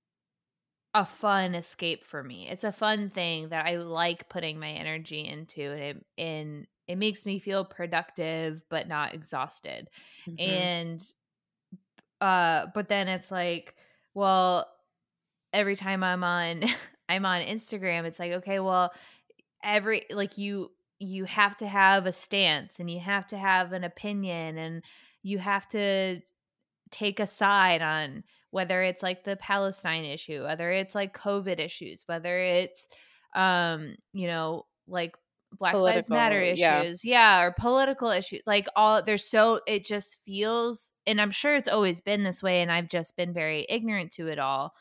a fun escape for me. It's a fun thing that I like putting my energy into and it, and it makes me feel productive but not exhausted. Mhm. And uh but then it's like, well, every time I'm on I'm on Instagram, it's like, okay, well, every like you you have to have a stance and you have to have an opinion and you have to take a side on whether it's like the Palestine issue, whether it's like COVID issues, whether it's um, you know, like Black Lives Matter Political, yeah. issues, yeah, or political issues. Like all there's so it just feels and I'm sure it's always been this way and I've just been very ignorant to it all.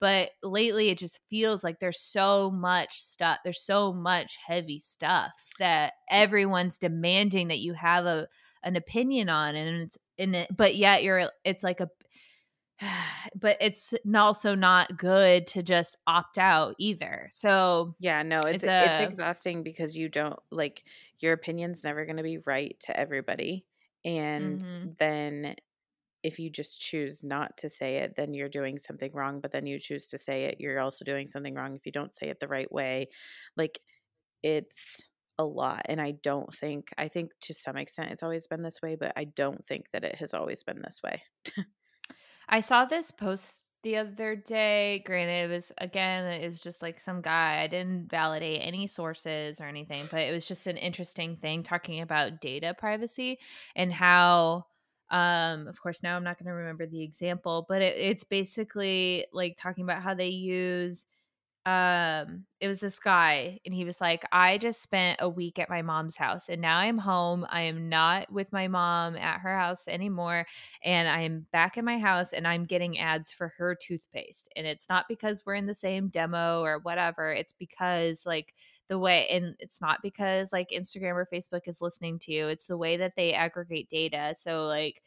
But lately it just feels like there's so much stuff. There's so much heavy stuff that everyone's demanding that you have a an opinion on and it's in it but yet you're it's like a but it's also not good to just opt out either so Yeah, no, it's It's it's, exhausting because you don't like your opinion's never going to be right to everybody. And Mhm. then if you just choose not to say it, then you're doing something wrong, but then you choose to say it, you're also doing something wrong if you don't say it the right way. Like it's a lot and I don't think I think to some extent it's always been this way, but I don't think that it has always been this way. i saw this post the other day granted it was again it was just like some guy i didn't validate any sources or anything but it was just an interesting thing talking about data privacy and how um of course now i'm not going to remember the example but it, it's basically like talking about how they use um it was this guy and he was like i just spent a week at my mom's house and now i'm home. I am not with my mom at her house anymore and i'm back in my house and i'm getting ads for her toothpaste. And it's not because we're in the same demo or whatever it's because like the way and it's not because like instagram or facebook is listening to you it's the way that they aggregate data. So like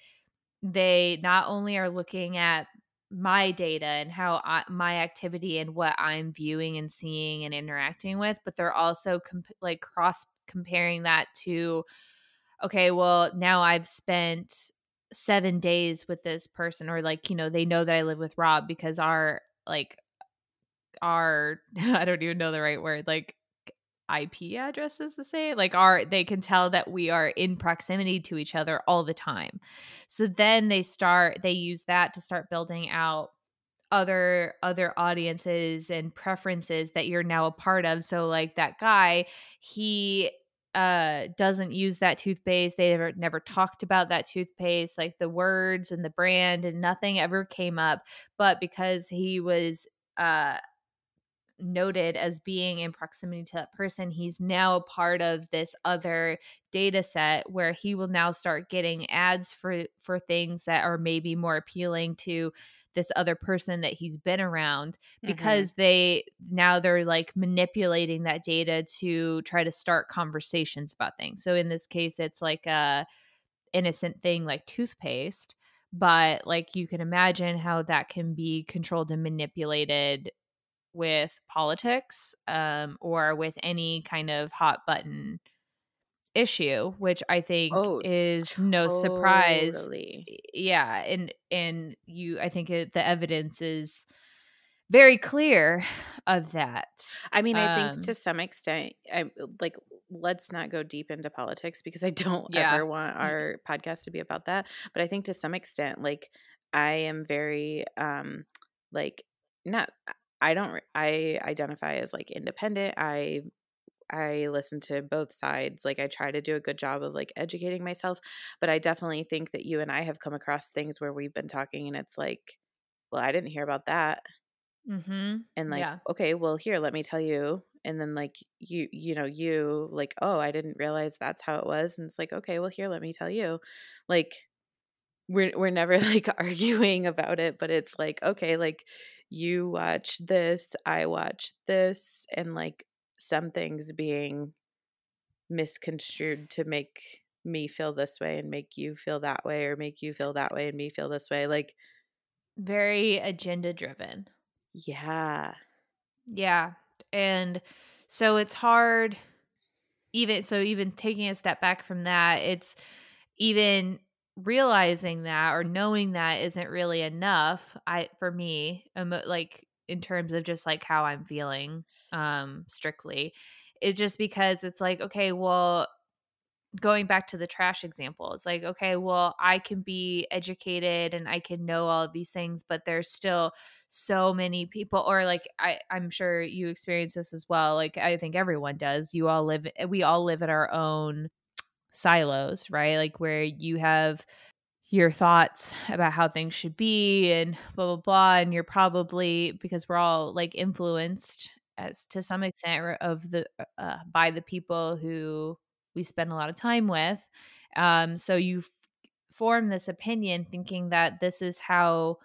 they not only are looking at my data and how I, my activity and what I'm viewing and seeing and interacting with, but they're also comp- like cross comparing that to, okay, well, now I've spent seven days with this person, or like, you know, they know that I live with Rob because our, like, our, I don't even know the right word, like, IP addresses to say like are they can tell that we are in proximity to each other all the time. So then they start they use that to start building out other other audiences and preferences that you're now a part of. So like that guy, he uh doesn't use that toothpaste. They never never talked about that toothpaste, like the words and the brand and nothing ever came up. But because he was uh noted as being in proximity to that person, he's now a part of this other data set where he will now start getting ads for for things that are maybe more appealing to this other person that he's been around Mm-hmm. because they now they're like manipulating that data to try to start conversations about things. So in this case it's like a innocent thing like toothpaste but like you can imagine how that can be controlled and manipulated with politics um, or with any kind of hot button issue which i think Oh, is no surprise yeah and and you i think it, the evidence is very clear of that I mean, I think Um, to some extent, I like let's not go deep into politics because I don't Yeah. ever want our podcast to be about that. But I think to some extent, like I am very um like not I don't I identify as like independent. I I listen to both sides. Like I try to do a good job of like educating myself, but I definitely think that you and I have come across things where we've been talking and it's like, well, I didn't hear about that mhm, and like yeah okay well here let me tell you and then like you you know you like oh i didn't realize that's how it was and it's like okay well here let me tell you like we're we're never like arguing about it but it's like okay like you watch this i watch this and like some things being misconstrued to make me feel this way and make you feel that way or make you feel that way and me feel this way like very agenda driven yeah Yeah. And so it's hard even so even taking a step back from that, it's even realizing that or knowing that isn't really enough I for me like in terms of just like how I'm feeling um strictly. It's just because it's like okay, well going back to the trash example, it's like, okay, well, I can be educated and I can know all of these things, but there's still so many people, or like I, I'm sure you experience this as well. Like I think everyone does. You all live, we all live in our own silos, right? Like where you have your thoughts about how things should be and blah blah blah and you're probably because we're all like influenced as to some extent of the uh, by the people who we spend a lot of time with um so you form this opinion thinking that this is how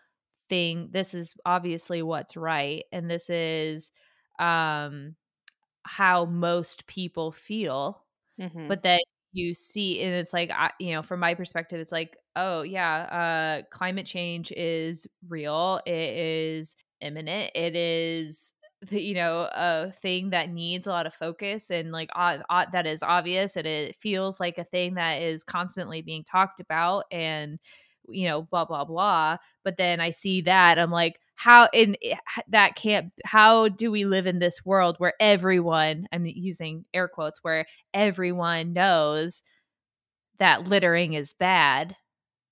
thing this is obviously what's right and this is um how most people feel Mhm. but then you see and it's like I, you know from my perspective it's like oh yeah uh climate change is real it is imminent it is you know a thing that needs a lot of focus and like that is obvious and it feels like a thing that is constantly being talked about and you know blah blah blah but then i see that i'm like how in eh, that can't how do we live in this world where everyone i'm using air quotes where everyone knows that littering is bad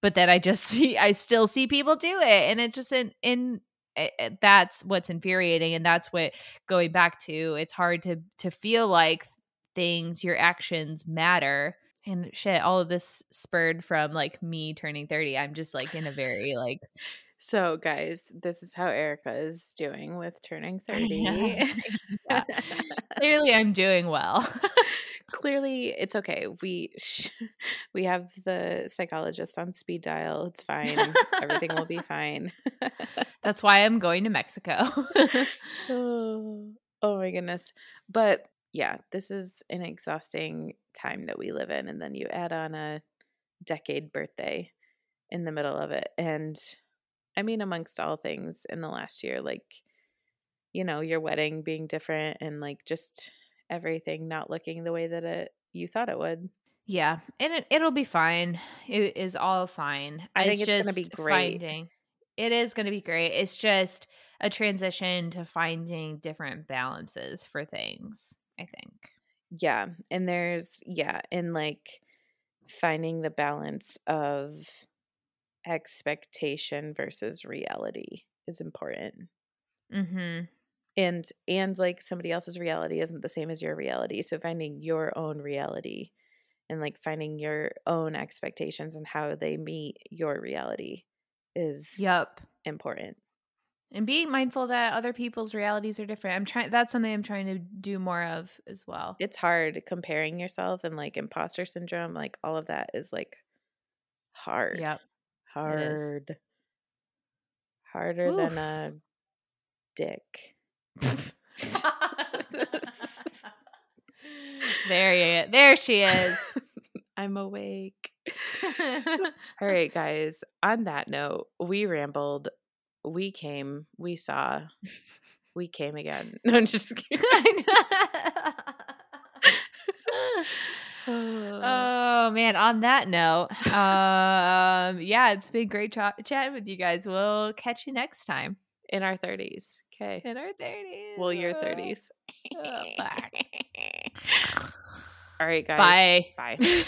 but then i just see i still see people do it and it just in in it, it- that's what's infuriating and that's what going back to it's hard to to feel like things your actions matter And shit, all of this spurred from like me turning 30. I'm just like in a very like So, guys, this is how Erica is doing with turning 30. yeah. Clearly I'm doing well. Clearly, it's okay. We sh- we have the psychologist on speed dial. It's fine. Everything will be fine. That's why I'm going to Mexico. oh, oh my goodness. But yeah, this is an exhausting time that we live in and then you add on a decade birthday in the middle of it and I mean amongst all things in the last year like you know, your wedding being different and like just everything not looking the way that it you thought it would. Yeah, and it it'll be fine. It is all fine. I think it's, gonna be great. Finding, it is gonna be great. It's just a transition to finding different balances for things. I think. Yeah, and there's yeah, and like finding the balance of expectation versus reality is important. Mm-hmm and and like somebody else's reality isn't the same as your reality so finding your own reality and like finding your own expectations and how they meet your reality is yep important and being mindful that other people's realities are different i'm trying that's something i'm trying to do more of as well it's hard comparing yourself and like imposter syndrome like all of that is like hard yep hard harder Oof. than a dick there you there she is. I'm awake. All right, guys. On that note, we rambled. We came. We saw. We came again. No, I'm just kidding. Uh. oh man on that note um yeah it's been great ch- chatting with you guys we'll catch you next time in our 30s Okay. In our 30s. Well, your uh, 30s. Oh, uh, All right, guys. Bye. Bye.